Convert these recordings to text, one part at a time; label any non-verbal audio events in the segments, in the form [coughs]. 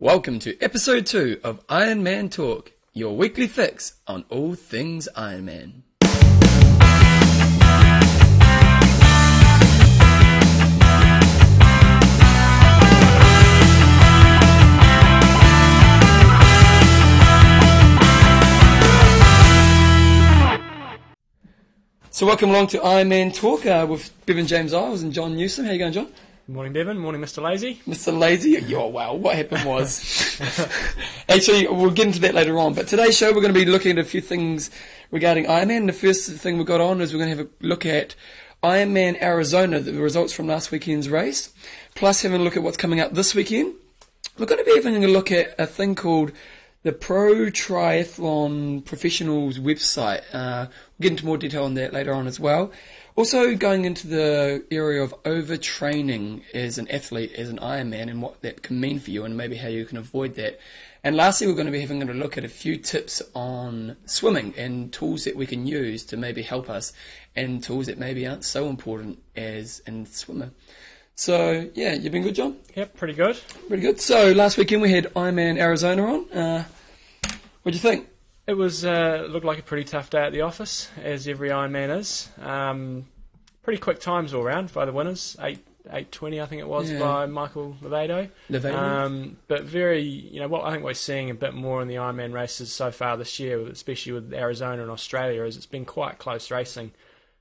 Welcome to episode 2 of Iron Man Talk, your weekly fix on all things Iron Man. So welcome along to Iron Man Talk uh, with Bevan James Eyles and John Newsom. How you going, John? Morning, Devon. Morning, Mr. Lazy. Mr. Lazy. you're well. what happened was. [laughs] Actually, we'll get into that later on. But today's show, we're going to be looking at a few things regarding Ironman. The first thing we got on is we're going to have a look at Ironman Arizona, the results from last weekend's race, plus having a look at what's coming up this weekend. We're going to be having a look at a thing called the Pro Triathlon Professionals website. Uh, we'll get into more detail on that later on as well. Also, going into the area of overtraining as an athlete, as an Ironman, and what that can mean for you, and maybe how you can avoid that. And lastly, we're going to be having a look at a few tips on swimming and tools that we can use to maybe help us, and tools that maybe aren't so important as in swimmer. So, yeah, you've been good, John? Yep, pretty good. Pretty good. So, last weekend we had Ironman Arizona on. Uh, what do you think? It was uh, looked like a pretty tough day at the office, as every Ironman is. Um, pretty quick times all round by the winners. Eight eight twenty, I think it was, Yeah. by Michael Levedo. Levedo? Um, but very, you know, what I think we're seeing a bit more in the Ironman races so far this year, especially with Arizona and Australia, is it's been quite close racing.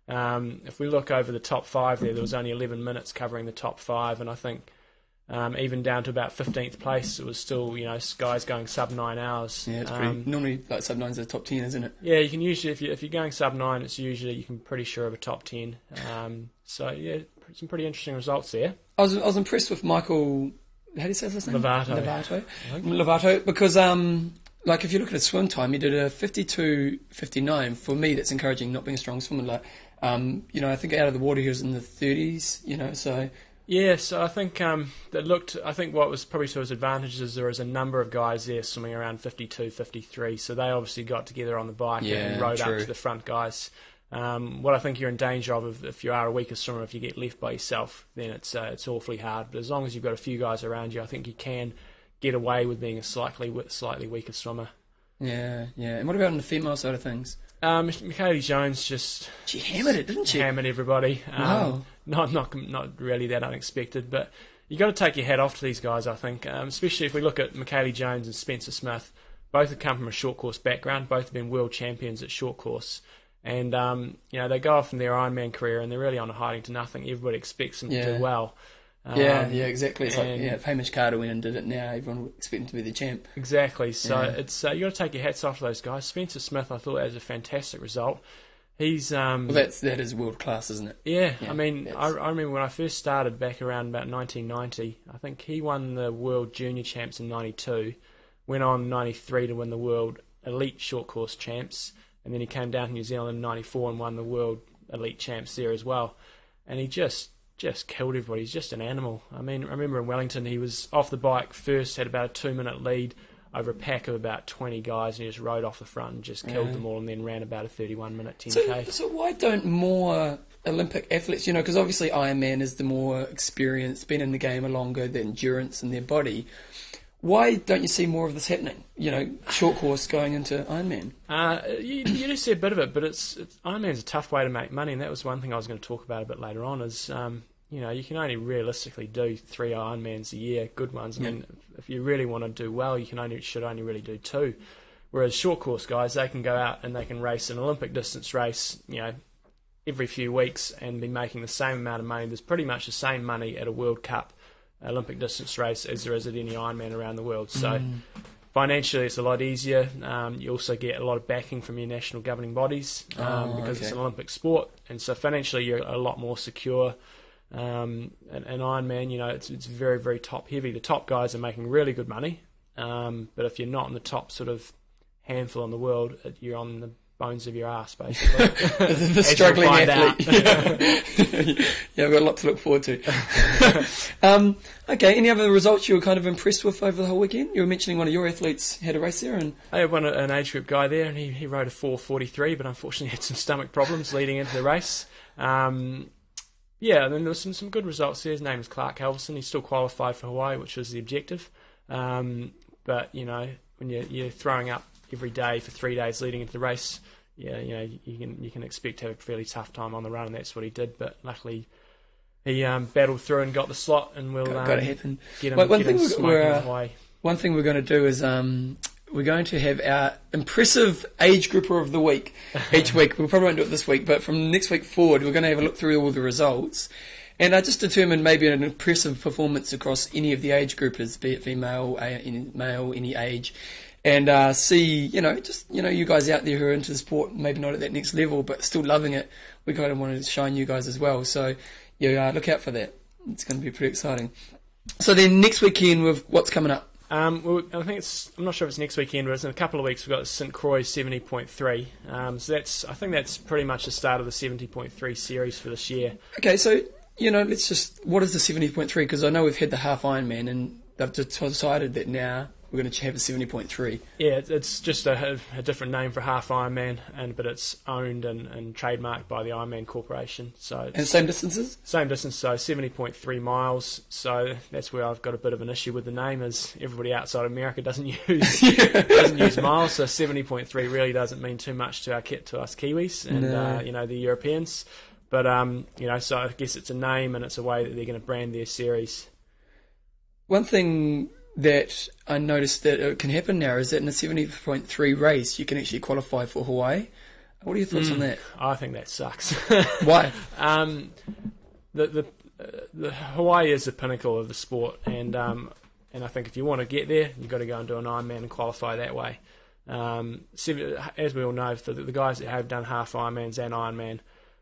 Um, if we look over the top five there, there was only 11 minutes covering the top five, and I think um, even down to about 15th place, it was still, you know, guys going sub nine hours. Yeah, it's pretty. Um, normally, like sub nine's the top ten, isn't it? yeah, you can usually if you if you're going sub nine, it's usually you can pretty sure of a top ten. Um, so yeah, some pretty interesting results there. I was I was impressed with Michael. How do you say his name? Lovato. Lovato. Lovato, because um, like if you look at his swim time, he did a 52.59. For me, that's encouraging. Not being a strong swimmer, like um, you know, I think out of the water he was in the 30s. You know, so Yeah, so I think um, that looked. I think what was probably to his advantage is there was a number of guys there swimming around 52, 53. So they obviously got together on the bike Yeah, and rode true. up to the front guys. Um, what I think you're in danger of if, if you are a weaker swimmer, if you get left by yourself, then it's uh, it's awfully hard. But as long as you've got a few guys around you, I think you can get away with being a slightly slightly weaker swimmer. yeah, yeah. And what about on the female side of things? Um, Michellie Jones just She hammered it, didn't she? hammered everybody. Um, Wow. Not not not really that unexpected, but you got to take your hat off to these guys. I think, um, especially if we look at Michellie Jones and Spencer Smith. Both have come from a short course background. Both have been world champions at short course, and um, you know they go off in their Ironman career and they're really on a hiding to nothing. Everybody expects them to do well. Um, yeah, yeah, exactly. It's like yeah, if Hamish Carter went and did it now, everyone would expect him to be the champ. Exactly. So Yeah. it's uh, you got to take your hats off to those guys. Spencer Smith, I thought, was a fantastic result. He's um, Well, that's that is world class, isn't it? Yeah, Yeah, I mean, I, I remember when I first started back around about 1990. I think he won the World Junior Champs in '92, went on '93 to win the World Elite Short Course Champs, and then he came down to New Zealand in '94 and won the World Elite Champs there as well. And he just just killed everybody. He's just an animal. I mean, I remember in Wellington he was off the bike first, had about a two minute lead over a pack of about 20 guys, and he just rode off the front and just killed Yeah. them all, and then ran about a 31 minute 10k. So, so why don't more Olympic athletes, you know, because obviously Ironman is the more experienced, been in the game a longer, the endurance in their body. Why don't you see more of this happening? You know, short course going into Ironman. Uh, you, you do see a bit of it, but it's, it's Ironman's a tough way to make money, and that was one thing I was going to talk about a bit later on. Is um, you know you can only realistically do three Ironmans a year, good ones. I Yeah. mean, if you really want to do well, you can only should only really do two. Whereas short course guys, they can go out and they can race an Olympic distance race, you know, every few weeks and be making the same amount of money. There's pretty much the same money at a World Cup Olympic distance race as there is at any Ironman around the world. So financially, it's a lot easier. Um, you also get a lot of backing from your national governing bodies um, Oh, because it's an Olympic sport, and so financially you're a lot more secure. Um, and, and Ironman, you know, it's it's very very top heavy. The top guys are making really good money, um, but if you're not in the top sort of handful in the world, you're on the bones of your ass basically. [laughs] the you'll struggling athlete. Yeah. [laughs] yeah, we've got a lot to look forward to. [laughs] um, okay, any other results you were kind of impressed with over the whole weekend? You were mentioning one of your athletes had a race there, and I had one an age group guy there, and he, he rode a 4:43, but unfortunately had some stomach problems leading into the race. Um, yeah, and then there was some, some good results there. His name is Clark Halverson. He's still qualified for Hawaii, which was the objective. Um, but you know, when you're, you're throwing up every day for three days leading into the race, yeah, you know, you can you can expect to have a fairly tough time on the run, and that's what he did. But luckily, he um, battled through and got the slot, and we'll Got, um, got to happen. get him, Well, one get thing him we're- we're, uh. One thing we're going to do is um, we're going to have our impressive age grouper of the week [laughs] each week. We probably won't do it this week, but from next week forward, we're going to have a look through all the results. And I just determined maybe an impressive performance across any of the age groupers, be it female, any male, any age, and uh, see, you know, just you know, you guys out there who are into the sport, maybe not at that next level, but still loving it. We kind of wanted to shine you guys as well. So, yeah, uh, look out for that. It's going to be pretty exciting. So then next weekend, with what's coming up? Um, I think it's. I'm not sure if it's next weekend, but it's in a couple of weeks. We've got St Croix 70.3. Um, so that's. I think that's pretty much the start of the 70.3 series for this year. Okay, so you know, let's just what is the seventy point three? Because I know we've had the half Ironman, and they've decided that now we're going to have a seventy point three. Yeah, it's- just a, a different name for half Ironman, and but it's owned and, and trademarked by the Ironman Corporation. So And same distances. same distance, so 70.3 miles. So that's where I've got a bit of an issue with the name, as everybody outside America doesn't [laughs] use [laughs] doesn't use miles. So 70.3 really doesn't mean too much to our kit to us Kiwis and No. uh, you know the Europeans. But um, you know, so I guess it's a name and it's a way that they're going to brand their series. One thing that I noticed that it can happen now is that in a seventy point three race, you can actually qualify for Hawaii. What are your thoughts on that? I think that sucks. [laughs] Why? Um, the the, uh, the Hawaii is the pinnacle of the sport, and um, and I think if you want to get there, you've got to go and do an Ironman and qualify that way. Um, as we all know, for the, the guys that have done half Ironmans and Ironman,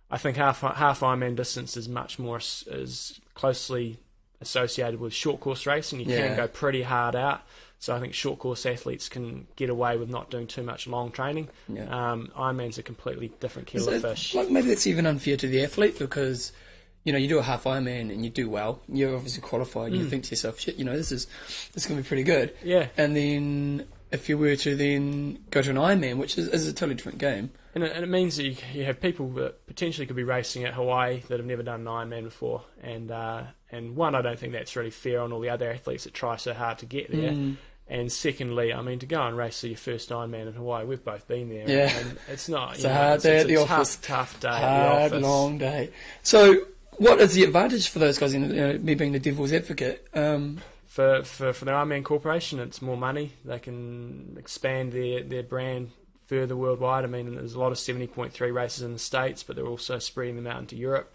I think half half Ironman distance is much more is closely associated with short course racing. You Yeah. can go pretty hard out. So I think short course athletes can get away with not doing too much long training. Yeah. Um, Ironman's a completely different kettle of fish. Like maybe that's even unfair to the athlete because you know you do a half Ironman and you do well. You're obviously qualified. and you think to yourself, shit, you know this is this is going to be pretty good. Yeah. And then if you were to then go to an Ironman, which is, is a totally different game. And it, and it means that you, you have people that potentially could be racing at Hawaii that have never done an Ironman before, and uh, and one, I don't think that's really fair on all the other athletes that try so hard to get there. Mm. And secondly, I mean, to go and race your first Ironman in Hawaii, we've both been there. Yeah. and it's not. It's you a know, hard it's, day it's at the a office. Tough, tough day Hard, long day. So, what is the advantage for those guys? In you know, me being the devil's advocate, um, for, for for the Ironman Corporation, it's more money. They can expand their, their brand further worldwide. I mean, there's a lot of 70.3 races in the States, but they're also spreading them out into Europe.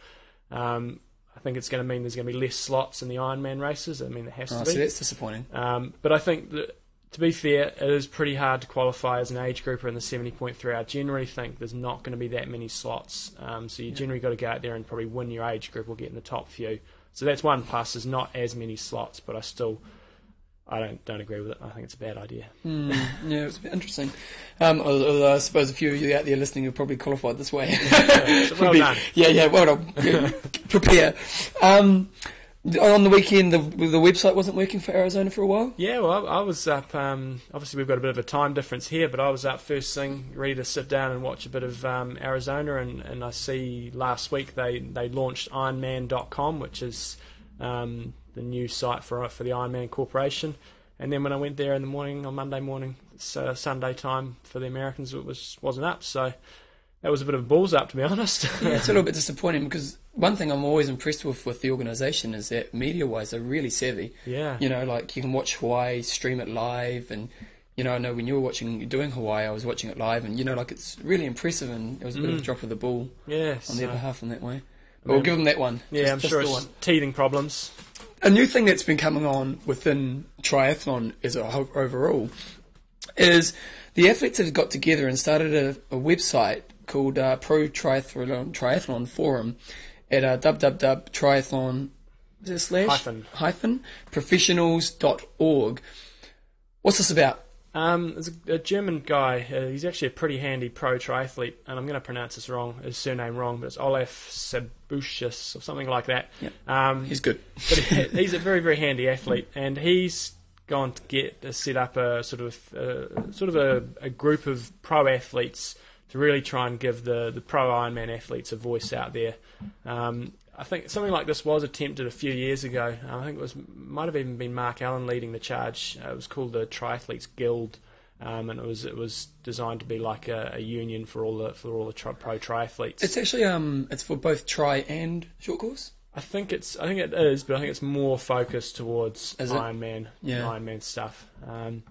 Um, I think it's going to mean there's going to be less slots in the Ironman races. I mean, there has oh, to so be. that's disappointing. Um, but I think that, to be fair, it is pretty hard to qualify as an age grouper in the 70.3. I generally think there's not going to be that many slots. Um, so you generally got to go out there and probably win your age group or get in the top few. So that's one plus. There's not as many slots, but I still, I don't don't agree with it. I think it's a bad idea. Hmm, yeah, it's a bit interesting. Um, although I suppose a few of you out there listening have probably qualified this way. [laughs] So well [laughs] Be- done. Yeah, yeah, well done. [laughs] Prepare. Um, on the weekend, the, the website wasn't working for Arizona for a while. Yeah, well, I, I was up. Um, obviously, we've got a bit of a time difference here, but I was up first thing, ready to sit down and watch a bit of um, Arizona. And, and I see last week they, they launched Ironman.com, which is um, the new site for for the Ironman Corporation. And then when I went there in the morning on Monday morning, uh, Sunday time for the Americans, it was wasn't up. So that was a bit of a balls up, to be [laughs] honest. Yeah, it's a little bit disappointing because one thing I'm always impressed with with the organisation is that media-wise they're really savvy. yeah. You know, like you can watch Hawaii, stream it live, and you know, I know when you were watching doing Hawaii, I was watching it live, and you know, like it's really impressive, and it was a bit of a Mm. drop of the ball Yeah. on their so- behalf in that way. I But we'll give them that one. yeah, Just- I'm just sure the it's teething problems. A new thing that's been coming on within triathlon as a whole overall is the athletes have got together and started a, a website called uh, Pro Triathlon Triathlon Forum at uh, www.triathlon is it slash Hyphen. hyphen professionals.org. What's this about? Um, there's a, a German guy. Uh, he's actually a pretty handy pro triathlete, and I'm going to pronounce this wrong, his surname wrong, but it's Olaf Sabushis or something like that. Yep. Um, He's good. [laughs] but he- he's a very very handy athlete, and he's gone to get uh, set up a sort of uh, sort of a, a group of pro athletes to really try and give the the pro Ironman athletes a voice out there. Um, I think something like this was attempted a few years ago. I think it was might have even been Mark Allen leading the charge. Uh, it was called the Triathletes Guild, um, and it was it was designed to be like a, a union for all the for all the tri- pro triathletes. It's actually um, it's for both tri and short course. I think it's I think it is, but I think it's more focused towards? Ironman, Yeah. Ironman stuff. Um,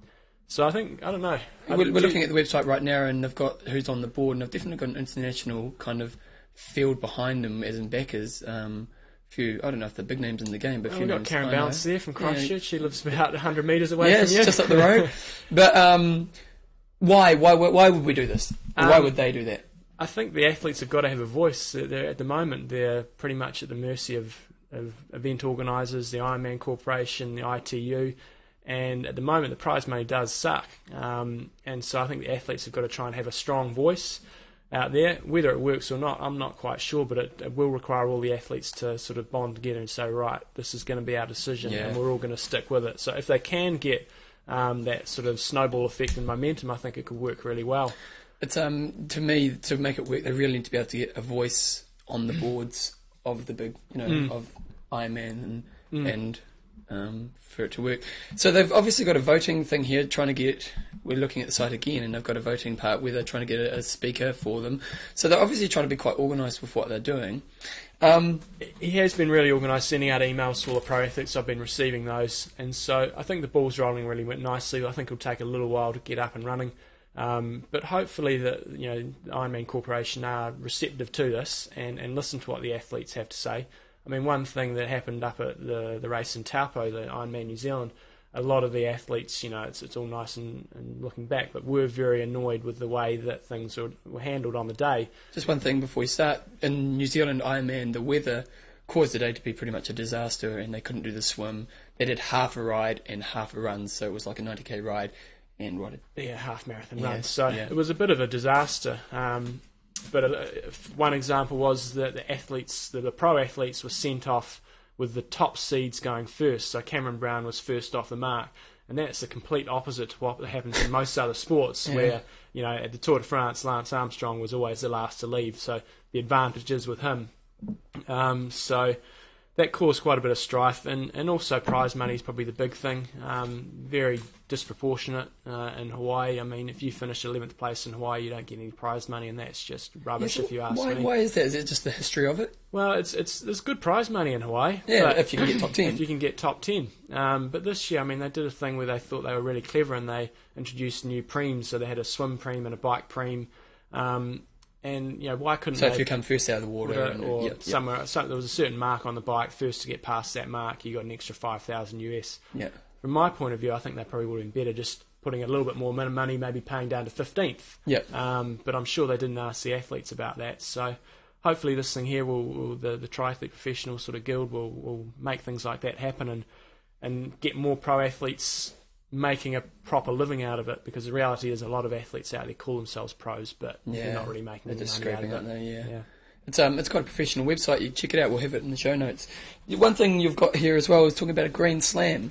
so I think I don't know. I We're, we're do- looking at the website right now, and they've got who's on the board, and they've definitely got an international kind of field behind them, as in backers. Um, few, I don't know if they're big names in the game, but Oh, few we've got Karen know. There from Yeah. Christchurch. She lives about 100 metres away yeah, from you. just up the road. [laughs] But um, why, why, why would we do this? Or why Um, would they do that? I think the athletes have got to have a voice. They're, they're- at the moment, they're pretty much at the mercy of, of event organisers, the Ironman Corporation, the ITU, and at the moment, the prize money does suck. Um, and so I think the athletes have got to try and have a strong voice out there. Whether it works or not, I'm not quite sure, but it, it will require all the athletes to sort of bond together and say, right, this is going to be our decision, Yeah. and we're all going to stick with it. So if they can get um, that sort of snowball effect and momentum, I think it could work really well. It's um to me to make it work, they really need to be able to get a voice on the boards of the big, you know, Mm. of Ironman and Mm. and um, for it to work. So they've obviously got a voting thing here, trying to get. We're looking at the site again, and they've got a voting part where they're trying to get a, a speaker for them. So they're obviously trying to be quite organised with what they're doing. Um, he has been really organised, sending out emails to all the pro athletes. I've been receiving those, and so I think the ball's rolling really nicely. I think it'll take a little while to get up and running, um, but hopefully the you know Ironman Corporation are receptive to this and, and listen to what the athletes have to say. I mean, one thing that happened up at the the race in Taupo, the Ironman New Zealand, a lot of the athletes, you know, it's it's all nice and, and looking back, but were very annoyed with the way that things were, were handled on the day. Just one thing before we start. In New Zealand Ironman, the weather caused the day to be pretty much a disaster, and they couldn't do the swim. They did half a ride and half a run, so it was like a 90k ride. And what? yeah, half marathon Yeah, run. So yeah. it was a bit of a disaster. Um, but uh, one example was that the athletes, the, the pro athletes, were sent off with the top seeds going first. So Cameron Brown was first off the mark, and that's the complete opposite to what happens in most other sports, Yeah. where you know at the Tour de France, Lance Armstrong was always the last to leave. So the advantage is with him. Um, so that caused quite a bit of strife, and, and also prize money is probably the big thing. Um, very disproportionate uh, in Hawaii. I mean, if you finish 11th place in Hawaii, you don't get any prize money, and that's just rubbish if you ask why, me. why is that? Is it just the history of it? Well, it's it's there's good prize money in Hawaii. Yeah, if you can get top 10. [coughs] if you can get top ten. Um, but this year, I mean, they did a thing where they thought they were really clever and they introduced new preems. So they had a swim preem and a bike preem. Um, and you know, why couldn't So if you come first out of the water, or, and, or yep, yep, somewhere, some, there was a certain mark on the bike. First to get past that mark, you got an extra five thousand US. yep. From my point of view, I think they probably would have been better just putting a little bit more money, maybe paying down to fifteenth. Yep. Um, but I'm sure they didn't ask the athletes about that. So hopefully this thing here will, will the the triathlete professional sort of guild will will make things like that happen and and get more pro athletes making a proper living out of it because the reality is a lot of athletes out there call themselves pros but Yeah, they're not really making They're any just money out of it. there, yeah. Yeah. It's um, it's quite a professional website. You check it out. We'll have it in the show notes. One thing you've got here as well is talking about a green slam.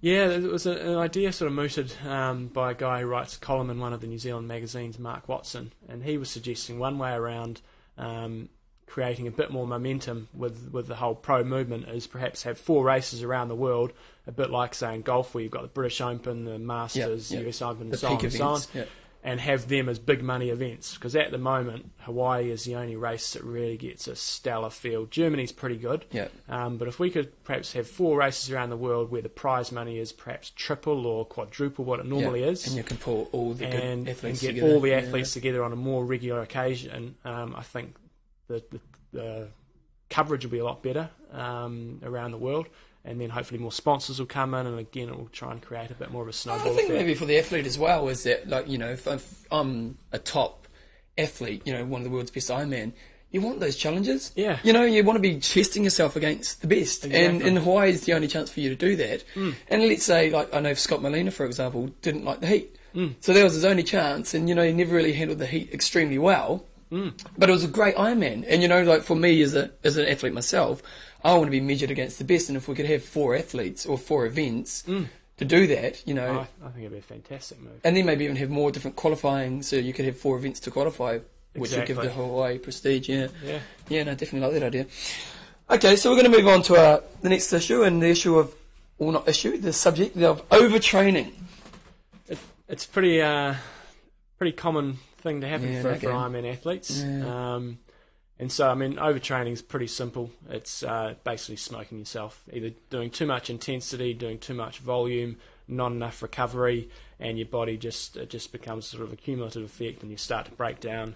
Yeah, it was a, an idea sort of mooted um, by a guy who writes a column in one of the New Zealand magazines, Mark Watson, and he was suggesting one way around um, creating a bit more momentum with with the whole pro movement is perhaps have four races around the world, a bit like saying golf, where you've got the British Open, the Masters, yeah. US Open, The and so on and so on. Yeah. and have them as big money events. Because at the moment, Hawaii is the only race that really gets a stellar field. Germany's pretty good. Yeah. Um, but if we could perhaps have four races around the world where the prize money is perhaps triple or quadruple what it normally Yeah. is, And you can pull all the and, good and get together. all the Yeah. athletes together on a more regular occasion, um, I think the, the, the coverage will be a lot better um, around the world. And then hopefully more sponsors will come in, and again, it will try and create a bit more of a snowball I think effect. maybe for the athlete as well is that like you know if, if I'm a top athlete, you know one of the world's best Ironman, you want those challenges. Yeah. You know you want to be testing yourself against the best, and Exactly. in Hawaii is the only chance for you to do that. And let's say like I know Scott Molina for example didn't like the heat, so that was his only chance, and you know he never really handled the heat extremely well. But it was a great Ironman, and you know, like for me as a as an athlete myself, I want to be measured against the best. And if we could have four athletes or four events to do that, you know, I, I think it'd be a fantastic move. and then maybe even have more different qualifying, so you could have four events to qualify, which would give the Hawaii prestige. Yeah, Yeah. yeah, no, definitely like that idea. Okay, so we're going to move on to our, the next issue, and the issue of, or not issue, the subject of overtraining. It, it's pretty uh, pretty common thing to happen Yeah, for, for. Ironman athletes. Yeah. Um, and so, I mean, overtraining is pretty simple. It's uh, basically smoking yourself, either doing too much intensity, doing too much volume, not enough recovery, and your body just it just becomes sort of a cumulative effect, and you start to break down,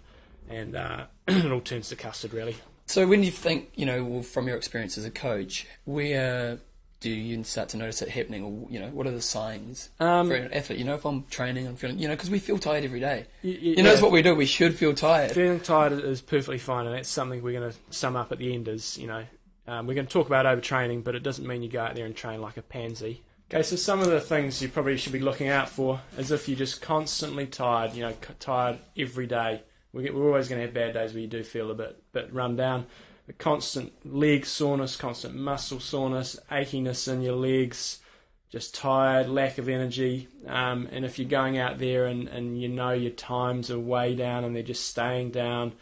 and uh, [clears throat] it all turns to custard, really. So when you think, you know, well, from your experience as a coach, where do you start to notice it happening, or you know, what are the signs Um, for an athlete? You know, if I'm training, I'm feeling, you know, because we feel tired every day. y- y- You know, that's what we do. We should feel tired. Feeling tired is perfectly fine, and that's something we're going to sum up at the end. Is you know, um, we're going to talk about overtraining, but it doesn't mean you go out there and train like a pansy. Okay, so some of the things you probably should be looking out for is if you're just constantly tired, you know, tired every day. We get, we're always going to have bad days where you do feel a bit bit run down. Constant leg soreness, constant muscle soreness, achiness in your legs, just tired, lack of energy. Um, and if you're going out there and, and you know your times are way down and they're just staying down,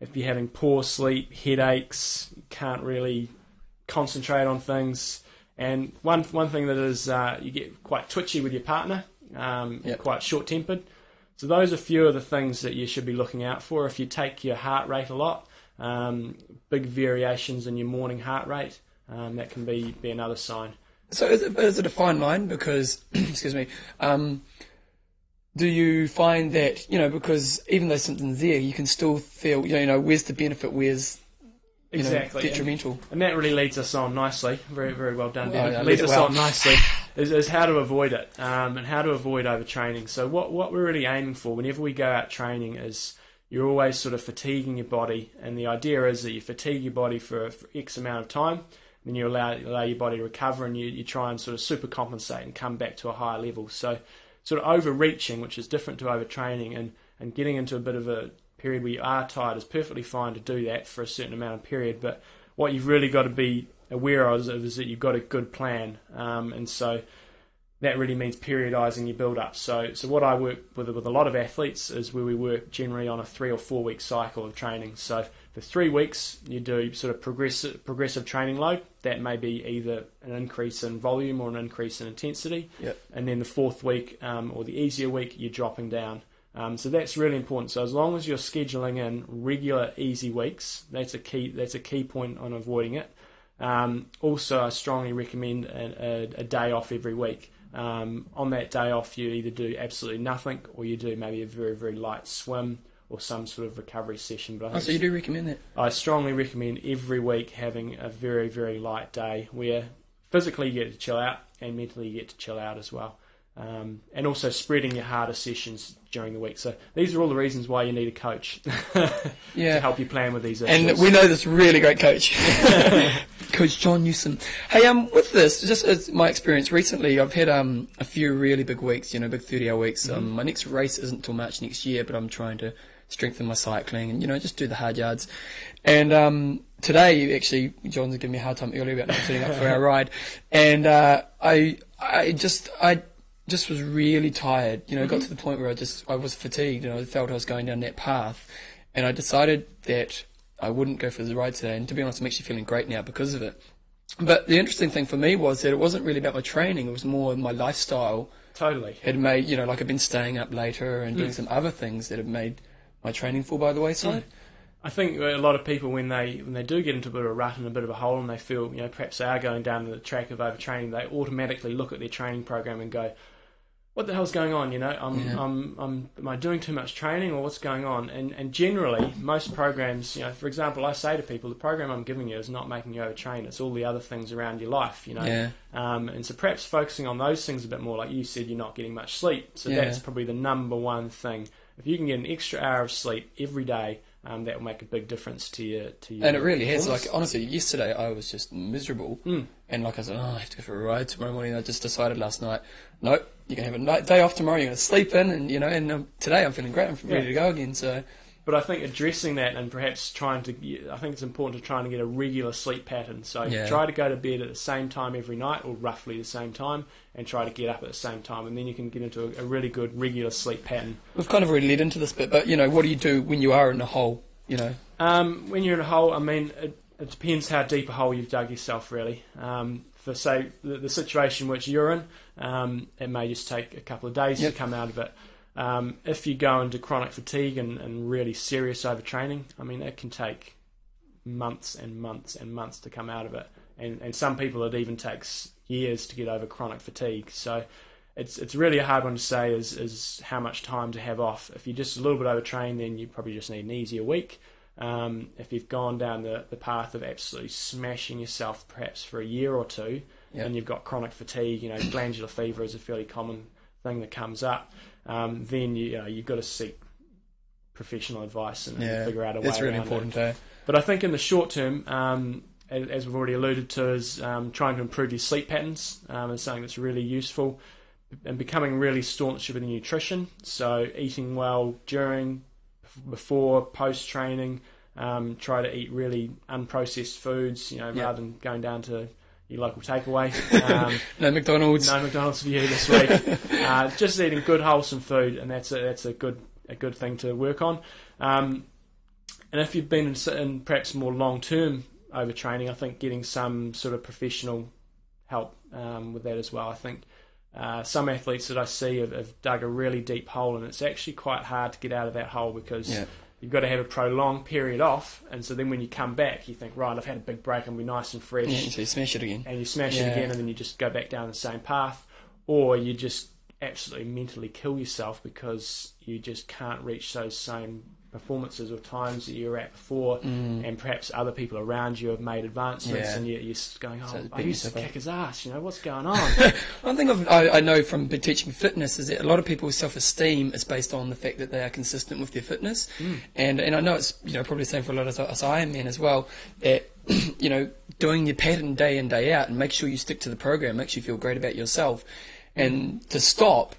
if you're having poor sleep, headaches, you can't really concentrate on things. And one one thing that is uh, you get quite twitchy with your partner, um, Yep. quite short tempered. So those are a few of the things that you should be looking out for. If you take your heart rate a lot, um, big variations in your morning heart rate, um, that can be, be another sign. So is it, is it a fine line? Because, [clears throat] excuse me, um, do you find that, you know, because even though something's there, you can still feel, you know, where's the benefit, where's, you know, Exactly. detrimental? And that really leads us on nicely. Very, very well done, Oh, yeah, leads lead us well. on nicely is, is how to avoid it um, and how to avoid overtraining. So what what we're really aiming for whenever we go out training is you're always sort of fatiguing your body, and the idea is that you fatigue your body for, for X amount of time, then you allow allow your body to recover, and you, you try and sort of super compensate and come back to a higher level. So sort of overreaching, which is different to overtraining, and and getting into a bit of a period where you are tired is perfectly fine to do that for a certain amount of period, but what you've really got to be aware of is, is that you've got a good plan, um, and so that really means periodising your build up. So, so what I work with with a lot of athletes is where we work generally on a three or four week cycle of training. So for three weeks, you do sort of progressive progressive training load. That may be either an increase in volume or an increase in intensity. Yep. And then the fourth week um, or the easier week, you're dropping down. Um, so that's really important. So as long as you're scheduling in regular easy weeks, that's a key. That's a key point on avoiding it. Um, also, I strongly recommend a, a, a day off every week. Um, on that day off, you either do absolutely nothing or you do maybe a very very light swim or some sort of recovery session. But I Oh, so you do recommend that? I strongly recommend every week having a very, very light day where physically you get to chill out and mentally you get to chill out as well. Um, and also spreading your harder sessions during the week. So these are all the reasons why you need a coach [laughs] to help you plan with these issues. And we know this really great coach, [laughs] [laughs] Coach John Newsom. Hey, um, with this, just as my experience recently, I've had um a few really big weeks. You know, big thirty-hour weeks. Um, my next race isn't till March next year, but I'm trying to strengthen my cycling and you know just do the hard yards. And um, today, actually, John's giving me a hard time earlier about not turning up for our [laughs] ride, and uh, I I just I just was really tired. You know, got to the point where I just I was fatigued and I felt I was going down that path, and I decided that I wouldn't go for the ride today. And to be honest, I'm actually feeling great now because of it. But the interesting thing for me was that it wasn't really about my training; it was more my lifestyle totally. had made. You know, like I've been staying up later and Mm. doing some other things that have made my training fall by the wayside. I think a lot of people when they when they do get into a bit of a rut and a bit of a hole and they feel you know perhaps they are going down the track of overtraining, they automatically look at their training program and go, "What the hell's going on?" You know, I'm Yeah. I'm, I'm am I doing too much training or what's going on? And and generally most programs, you know, for example, I say to people, the program I'm giving you is not making you overtrain; it's all the other things around your life. You know, Yeah. um, and so perhaps focusing on those things a bit more, like you said, you're not getting much sleep. So Yeah. that's probably the number one thing. If you can get an extra hour of sleep every day, um, that will make a big difference to your to your. And it really has. Like honestly, yesterday I was just miserable, Mm. and like I said, oh, I have to go for a ride tomorrow morning. I just decided last night, nope, you're gonna have a night, day off tomorrow. You're gonna sleep in, and you know, and um, today I'm feeling great. I'm ready to go again. So But I think addressing that and perhaps trying to, I think it's important to try and get a regular sleep pattern. So Yeah. try to go to bed at the same time every night, or roughly the same time, and try to get up at the same time, and then you can get into a, a really good regular sleep pattern. we've kind of already led into this bit, but you know, what do you do when you are in a hole? You know, Um, when you're in a hole, I mean, it, it depends how deep a hole you've dug yourself, really. Um, for say the, the, situation which you're in, um, it may just take a couple of days yep. to come out of it. Um, if you go into chronic fatigue and, and really serious overtraining, I mean, it can take months and months and months to come out of it. And, and some people it even takes years to get over chronic fatigue. So it's it's really a hard one to say is is how much time to have off. If you're just a little bit overtrained, then you probably just need an easier week. Um, if you've gone down the, the path of absolutely smashing yourself, perhaps for a year or two, yep. and you've got chronic fatigue, you know, glandular fever is a fairly common thing that comes up. Um, then you, know you've got to seek professional advice and, yeah, figure out a way. It's really important, it. But I think in the short term, um, as, as, we've already alluded to, is um, trying to improve your sleep patterns um, is something that's really useful, and becoming really staunch with your nutrition. So eating well during, before, post training. Um, try to eat really unprocessed foods, you know, rather than going down to your local takeaway. [laughs] Um, no McDonald's. No McDonald's for you this week. [laughs] uh, just eating good, wholesome food, and that's a, that's a good a good thing to work on. Um, and if you've been in, in perhaps more long term overtraining, I think getting some sort of professional help um, with that as well. I think uh, some athletes that I see have, have, dug a really deep hole, and it's actually quite hard to get out of that hole because yeah. You've got to have a prolonged period off. And so then when you come back, you think, right, I've had a big break, I'm be nice and fresh. Yeah, so you smash it again. And you smash yeah. it again, and then you just go back down the same path. Or you just absolutely mentally kill yourself because you just can't reach those same performances or times that you were at before, mm. and perhaps other people around you have made advancements, yeah. and you're, you're going, "Oh, so I used to kick his ass." You know what's going on? [laughs] One thing I, I know from teaching fitness is that a lot of people's self-esteem is based on the fact that they are consistent with their fitness, mm. and and I know it's you know probably the same for a lot of us Ironmen as well. That [clears throat] you know doing your pattern day in day out and make sure you stick to the program makes you feel great about yourself, and mm. to stop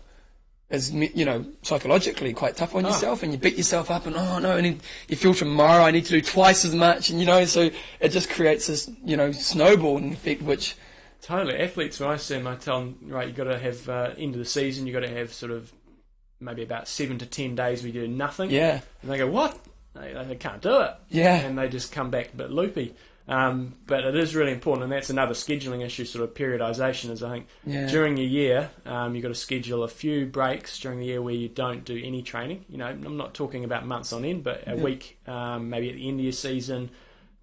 is you know psychologically quite tough on oh. yourself, and you beat yourself up, and oh no, and you feel tomorrow I need to do twice as much, and you know, so it just creates this you know snowballing effect, which totally. Athletes when I see them, I tell them right, you got to have uh, end of the season, you got to have sort of maybe about seven to ten days where you do nothing, yeah, and they go what? They, they can't do it, yeah, and they just come back a bit loopy. Um, but it is really important, and that's another scheduling issue, sort of periodisation. Is I think yeah. during a year, um, you've got to schedule a few breaks during the year where you don't do any training. You know, I'm not talking about months on end, but a yeah. week, um, maybe at the end of your season,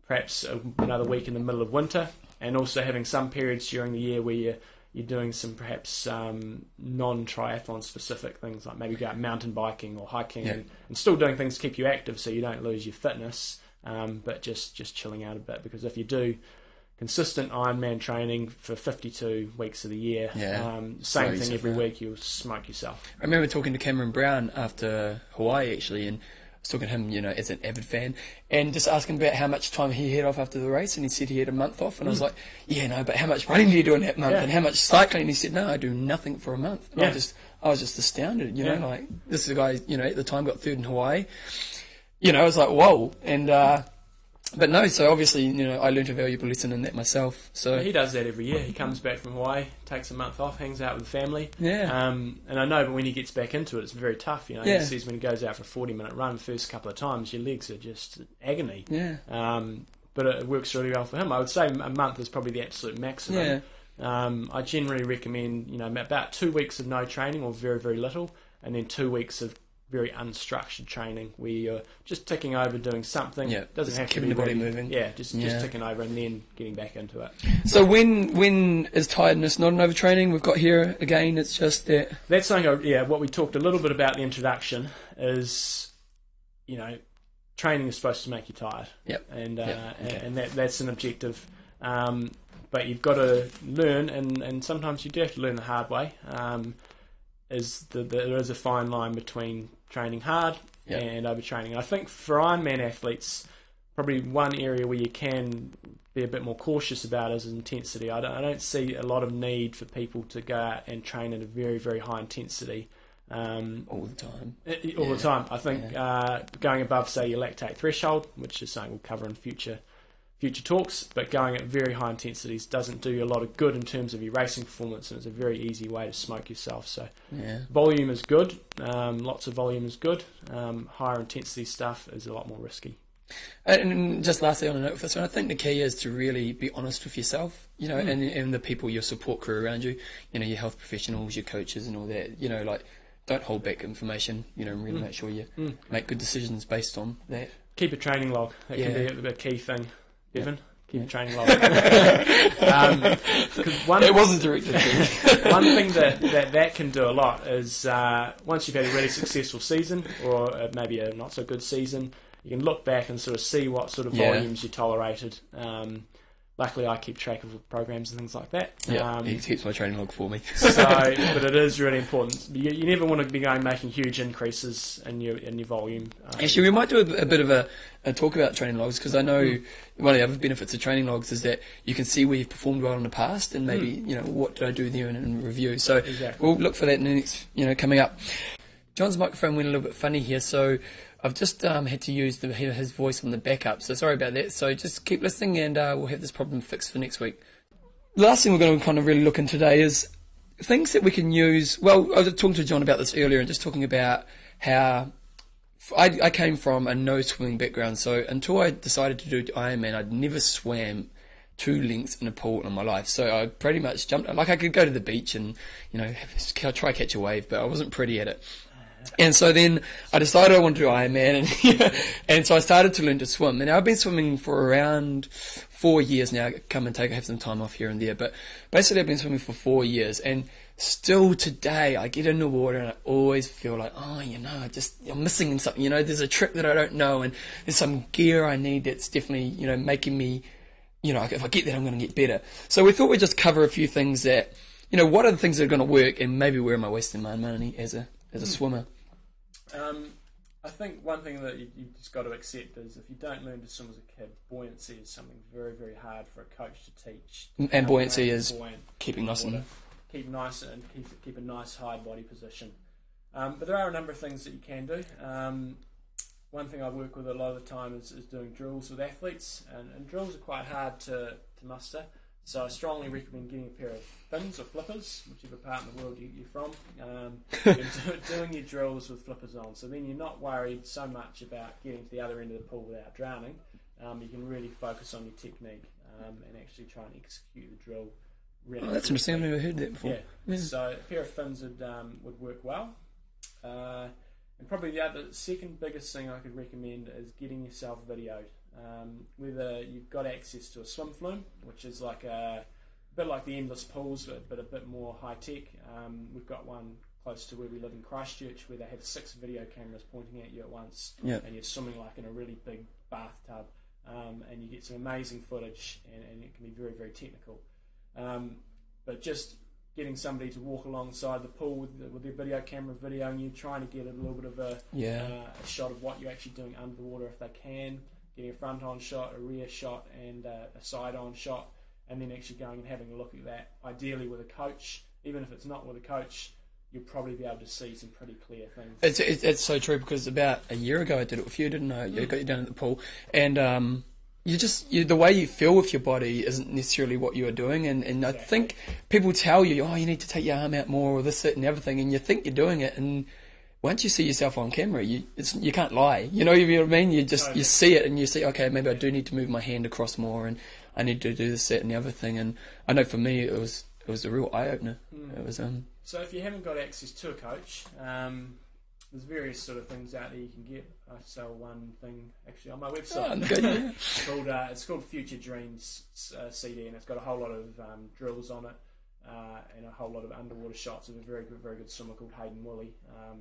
perhaps another week in the middle of winter, and also having some periods during the year where you're you're doing some perhaps um, non-triathlon specific things like maybe go out mountain biking or hiking yeah. and, and, still doing things to keep you active so you don't lose your fitness um, but just just chilling out a bit because if you do consistent Ironman training for 52 weeks of the year, yeah. um, same thing every week, you'll smoke yourself. I remember talking to Cameron Brown after Hawaii actually, and I was talking to him, you know, as an avid fan, and just asking about how much time he had off after the race, and he said he had a month off, and mm. I was mm. like, yeah, no, but how much running do you do in that month, yeah. and how much cycling? And he said, no, I do nothing for a month. And yeah. I just, I was just astounded, you know, like this is a guy, you know, at the time got third in Hawaii you know, I was like, whoa. And, uh, but no, so obviously, you know, I learned a valuable lesson in that myself. So he does that every year. He comes back from Hawaii, takes a month off, hangs out with the family. Yeah. Um, and I know, but when he gets back into it, it's very tough. You know, yeah. he says when he goes out for a forty-minute run, the first couple of times, your legs are just agony. Yeah. Um, but it works really well for him. I would say a month is probably the absolute maximum. Yeah. Um, I generally recommend, you know, about two weeks of no training or very, very little, and then two weeks of very unstructured training where you're just ticking over, doing something. Yeah, doesn't have to be the body moving. Yeah, just yeah. just ticking over and then getting back into it. So when when is tiredness not an overtraining? We've got here again. It's just that. That's something. I, yeah, what we talked a little bit about in the introduction is, you know, training is supposed to make you tired. Yep. And uh, yep. and, and that that's an objective. Um, but you've got to learn, and, and sometimes you do have to learn the hard way. Um, is the, the, there is a fine line between training hard yep. and overtraining. I think for Ironman athletes, probably one area where you can be a bit more cautious about is intensity. I don't, I don't see a lot of need for people to go out and train at a very, very high intensity. Um, all the time. All yeah. the time. I think yeah. uh, going above, say, your lactate threshold, which is something we'll cover in future future talks, but going at very high intensities doesn't do you a lot of good in terms of your racing performance, and it's a very easy way to smoke yourself. So, yeah. volume is good, um, lots of volume is good. Um, higher intensity stuff is a lot more risky. And just lastly on a note for this one, I think the key is to really be honest with yourself, you know, and, and the people, your support crew around you, you know, your health professionals, your coaches and all that, you know, like, don't hold back information, you know, and really make sure you make good decisions based on that. Keep a training log. That Yeah. can be a, a key thing. Evan, keep Yeah. training log. [laughs] um, 'cause one, It wasn't directed to [laughs] one thing that, that that can do a lot is uh, once you've had a really successful season or uh, maybe a not so good season, you can look back and sort of see what sort of Yeah. volumes you tolerated. Um, luckily, I keep track of programs and things like that. Yeah, Um, he keeps my training log for me. so, [laughs] but it is really important. You, you never want to be going making huge increases in your in your volume. Um, Actually, we might do a, a bit of a, a talk about training logs because I know one of the other benefits of training logs is that you can see where you've performed well in the past and maybe you know what did I do there and, and review. So Exactly. we'll look for that in the next you know coming up. John's microphone went a little bit funny here, so I've just um, had to use the, his voice on the backup. So sorry about that. So just keep listening, and uh, we'll have this problem fixed for next week. The last thing we're going to kind of really look in today is things that we can use. Well, I was talking to John about this earlier, and just talking about how I, I came from a no swimming background, so until I decided to do Ironman, I'd never swam two lengths in a pool in my life. So I pretty much jumped. Like I could go to the beach and you know try catch a wave, but I wasn't pretty at it. And so then I decided I wanted to do Ironman, and [laughs] and so I started to learn to swim. And I've been swimming for around four years now. I Come and take I have some time off here and there, but basically I've been swimming for four years, and still today I get in the water and I always feel like, oh, you know, I just I'm missing something. You know, there's a trick that I don't know, and there's some gear I need that's definitely you know making me, you know, if I get that I'm going to get better. So we thought we'd just cover a few things that, you know, what are the things that are going to work, and maybe where am I wasting my money as a as a hmm. swimmer. Um, I think one thing that you, you've just got to accept is if you don't learn to swim as a kid, buoyancy is something very, very hard for a coach to teach. And buoyancy is buoyant keeping nice and keep nice and keep, keep a nice high body position. Um, but there are a number of things that you can do. Um, one thing I work with a lot of the time is, is doing drills with athletes, and, and drills are quite hard to, to muster. So I strongly recommend getting a pair of fins or flippers, whichever part in the world you, you're from, um, [laughs] do, doing your drills with flippers on. So then you're not worried so much about getting to the other end of the pool without drowning. Um, you can really focus on your technique um, and actually try and execute the drill. Really Oh, that's interesting. I've never heard that before. yeah. Yeah. So a pair of fins would um, would work well. Uh, and probably the other second biggest thing I could recommend is getting yourself videoed. Um, whether you've got access to a swim flume, which is like a, a bit like the endless pools, but, but a bit more high tech. Um, we've got one close to where we live in Christchurch, where they have six video cameras pointing at you at once, Yeah. and you're swimming like in a really big bathtub, um, and you get some amazing footage, and, and it can be very very technical. Um, but just getting somebody to walk alongside the pool with, the, with their video camera videoing you, trying to get a little bit of a, Yeah. uh, a shot of what you're actually doing under the water if they can, getting a front on shot, a rear shot, and uh, a side on shot, and then actually going and having a look at that, ideally with a coach. Even if it's not with a coach, you'll probably be able to see some pretty clear things. It's, it's it's so true because about a year ago I did it with you, didn't I? I got you down at the pool, and um, you just you, the way you feel with your body isn't necessarily what you are doing, and, and I think people tell you, oh, you need to take your arm out more, or this, that, and the other thing, and you think you're doing it, and once you see yourself on camera, you it's, you can't lie. You know, you know what I mean? You just you see it, and you see, okay, maybe I do need to move my hand across more, and I need to do this, that, and the other thing. And I know for me, it was it was a real eye opener. Mm. It was um So if you haven't got access to a coach, um, there's various sort of things out there you can get. I sell one thing actually on my website. oh, yeah. [laughs] It's called uh, it's called Future Dreams uh, CD, and it's got a whole lot of um, drills on it, uh, and a whole lot of underwater shots of a very good, very good swimmer called Hayden Woolley. Um,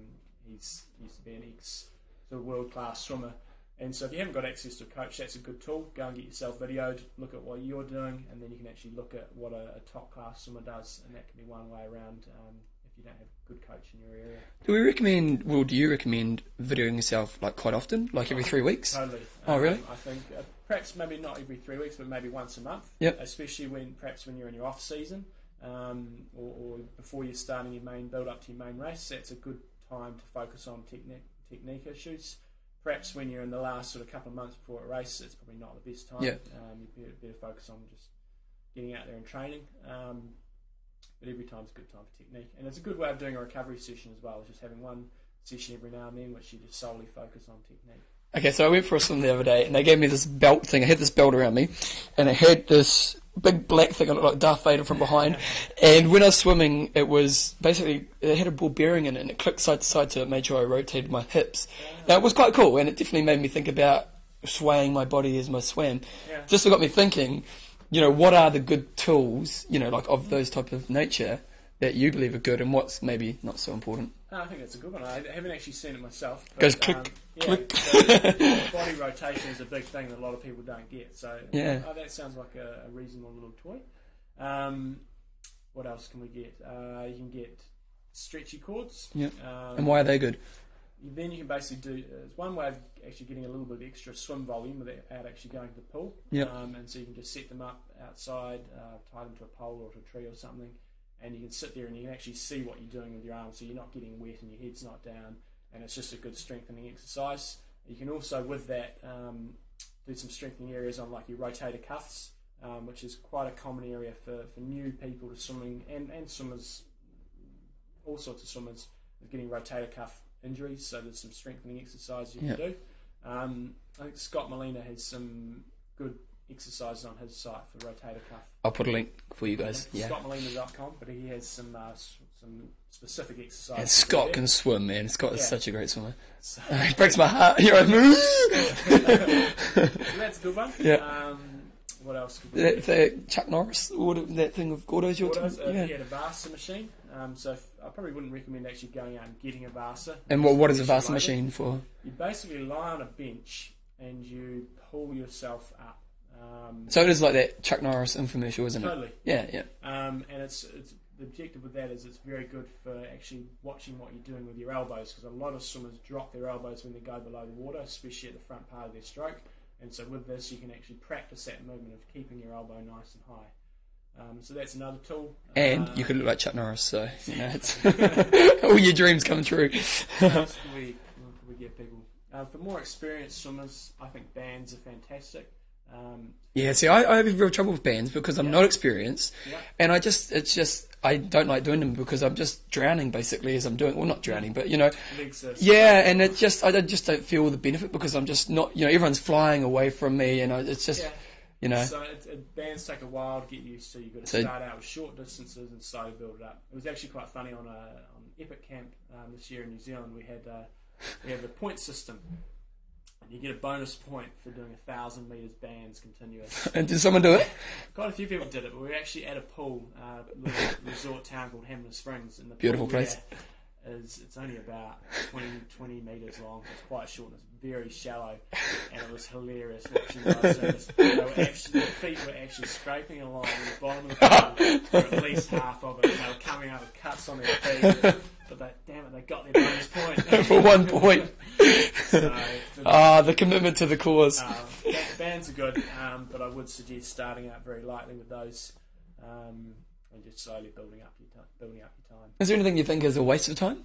he's used to be an ex sort of world class swimmer, and so if you haven't got access to a coach, that's a good tool. Go and get yourself videoed, look at what you're doing, and then you can actually look at what a, a top class swimmer does, and that can be one way around. Um, if you don't have a good coach in your area, Do we recommend? Well, do you recommend videoing yourself like quite often, like every three weeks? Totally. Oh, really? I think uh, perhaps maybe not every three weeks, but maybe once a month. Yep. Especially when perhaps when you're in your off season, um, or, or before you're starting your main build up to your main race. That's a good time to focus on technique technique issues. Perhaps when you're in the last sort of couple of months before a race, it's probably not the best time. Yeah. Um, you better, better focus on just getting out there and training. Um, but every time's a good time for technique, and it's a good way of doing a recovery session as well. Is just having one session every now and then, which you just solely focus on technique. Okay, so I went for a swim the other day, and they gave me this belt thing. I had this belt around me, and it had this big black thing. I looked like Darth Vader from behind. And when I was swimming, it was basically it had a ball bearing in it, and it clicked side to side, so it made sure I rotated my hips. Now it was quite cool, and it definitely made me think about swaying my body as I swam. Yeah. Just got me thinking, you know, what are the good tools, you know, like of those type of nature that you believe are good, and what's maybe not so important. No, I think that's a good one. I haven't actually seen it myself. but, Goes click, um, yeah, click. so [laughs] body rotation is a big thing that a lot of people don't get. So Yeah. oh, that sounds like a, a reasonable little toy. Um, what else can we get? Uh, you can get stretchy cords. Yeah. Um, And why are they good? then you can basically do it's one way of actually getting a little bit of extra swim volume without actually going to the pool. Yep. Um, and so you can just set them up outside, uh, tie them to a pole or to a tree or something, and you can sit there and you can actually see what you're doing with your arms, so you're not getting wet and your head's not down, and it's just a good strengthening exercise. You can also, with that, um, do some strengthening areas on like your rotator cuffs, um, which is quite a common area for, for new people to swimming and, and swimmers, all sorts of swimmers, getting rotator cuff injuries. So there's some strengthening exercises you can do. Um, I think Scott Molina has some good exercises on his site for rotator cuff. I'll put a link for you guys. Yeah. ScottMolina.com, but he has some uh, some specific exercises. And Scott can swim, man. Scott is Yeah. such a great swimmer. So, [laughs] it breaks my heart. You're like, that's a good one. Yeah. Um, what else? Could we that, that Chuck Norris, or that thing of Gordo's you're Autos, uh, yeah. He had a Vasa machine, um, so if, I probably wouldn't recommend actually going out and getting a Vasa. And what, what is a Vasa machine for? You basically lie on a bench and you pull yourself up. Um, So it is like that Chuck Norris infomercial, isn't it? totally. Yeah, yeah. Um, and it's, it's the objective with that is it's very good for actually watching what you're doing with your elbows because a lot of swimmers drop their elbows when they go below the water, especially at the front part of their stroke. And so with this, you can actually practice that movement of keeping your elbow nice and high. Um, so that's another tool. And Uh, you could look like Chuck Norris, so you know, it's [laughs] [laughs] all your dreams come true. [laughs] we, we get people? Uh, for more experienced swimmers, I think bands are fantastic. Um, Yeah, see, I, I have real trouble with bands because I'm Yeah. not experienced, yeah, and I just, it's just, I don't like doing them because I'm just drowning basically as I'm doing. Well, not drowning, but you know, yeah, and it just, I just don't feel the benefit because I'm just not, you know, everyone's flying away from me, and I, it's just, Yeah. you know, So it, it, bands take a while to get used to. You've got to So- start out with short distances and slowly build it up. It was actually quite funny on a on Epic Camp um, this year in New Zealand. We had uh, we had a point system, you get a bonus point for doing a thousand meters bands continuous. [laughs] and did someone do it? Quite a few people did it, but we were actually at a pool, uh, a little resort town called Hanmer Springs, and the Beautiful pool place. Is it's only about 20, 20 meters long. So it's quite short and it's very shallow, and it was hilarious watching those. things. They were actually, their feet were actually scraping along the bottom of the pool for at least half of it. And they were coming out with cuts on their feet, but they, damn it, they got their bonus point. [laughs] For one point. [laughs] Ah, the commitment to the cause. um, bands are good, um, but I would suggest starting out very lightly with those, um, and just slowly building up your time. Building up your time. Is there anything you think is a waste of time?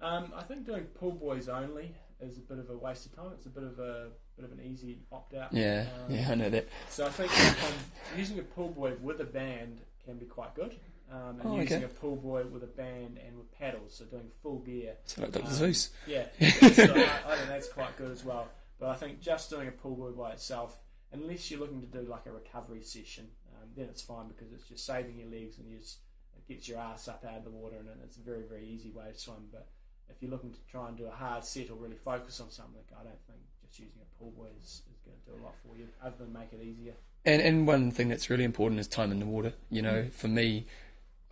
Um, I think doing pull buoys only is a bit of a waste of time. It's a bit of a bit of an easy opt out. Yeah, Um, yeah, I know that. So I think um, using a pull buoy with a band can be quite good. Um, and Oh, using okay. a pull buoy with a band and with paddles, so doing full gear. So like Dr. Um, Zeus. Yeah, [laughs] so I, I think that's quite good as well. But I think just doing a pull buoy by itself, unless you're looking to do like a recovery session, um, then it's fine because it's just saving your legs and you just, it gets your ass up out of the water and it's a very, very easy way to swim. But if you're looking to try and do a hard set or really focus on something, I don't think just using a pull buoy is, is going to do a lot for you, other than make it easier. And and one thing that's really important is time in the water. You know, for me,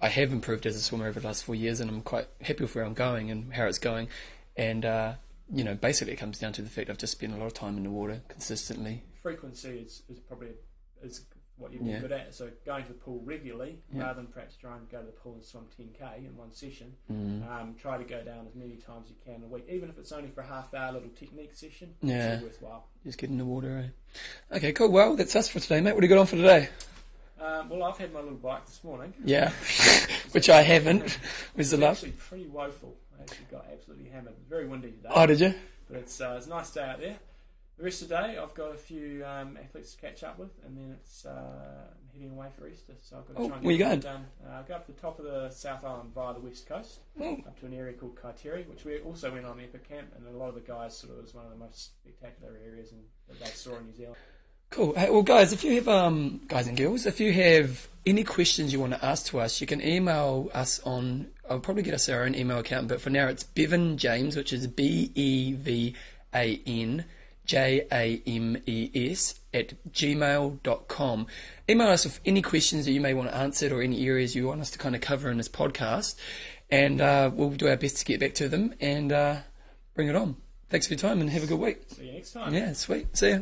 I have improved as a swimmer over the last four years, and I'm quite happy with where I'm going and how it's going. And uh, you know, basically, it comes down to the fact I've just spent a lot of time in the water consistently. Frequency is, is probably is what you'd be Yeah. good at. So going to the pool regularly, Yeah. rather than perhaps trying to go to the pool and swim 10k in one session, Mm. Um, try to go down as many times as you can a week, even if it's only for a half hour little technique session. Yeah. It's worthwhile. Just get in the water. Eh? Okay, cool. Well, that's us for today, mate. What do you got on for today? Um, well, I've had my little bike this morning. Yeah, [laughs] which I haven't. Was It's the [laughs] love? actually pretty woeful. I actually got absolutely hammered. Very windy today, Oh, did you? but it's uh, it's a nice day out there. the rest of the day, I've got a few um, athletes to catch up with, and then it's uh, heading away for Easter. So I've got to Oh, try and where get you going? done. Uh, I'll go up to the top of the South Island via the west coast, Oh. up to an area called Kaiteri, which we also went on Epic Camp, and a lot of the guys sort of it was one of the most spectacular areas in, that they saw in New Zealand. Cool. Hey, well, guys, if you have, um, guys and girls, if you have any questions you want to ask to us, you can email us on. I'll probably get us our own email account, but for now it's Bevan James, which is B E V A N J A M E S at gmail.com. Email us with any questions that you may want answered or any areas you want us to kind of cover in this podcast, and uh, we'll do our best to get back to them and uh, bring it on. Thanks for your time and have a good week. See you next time. Yeah, sweet. See ya.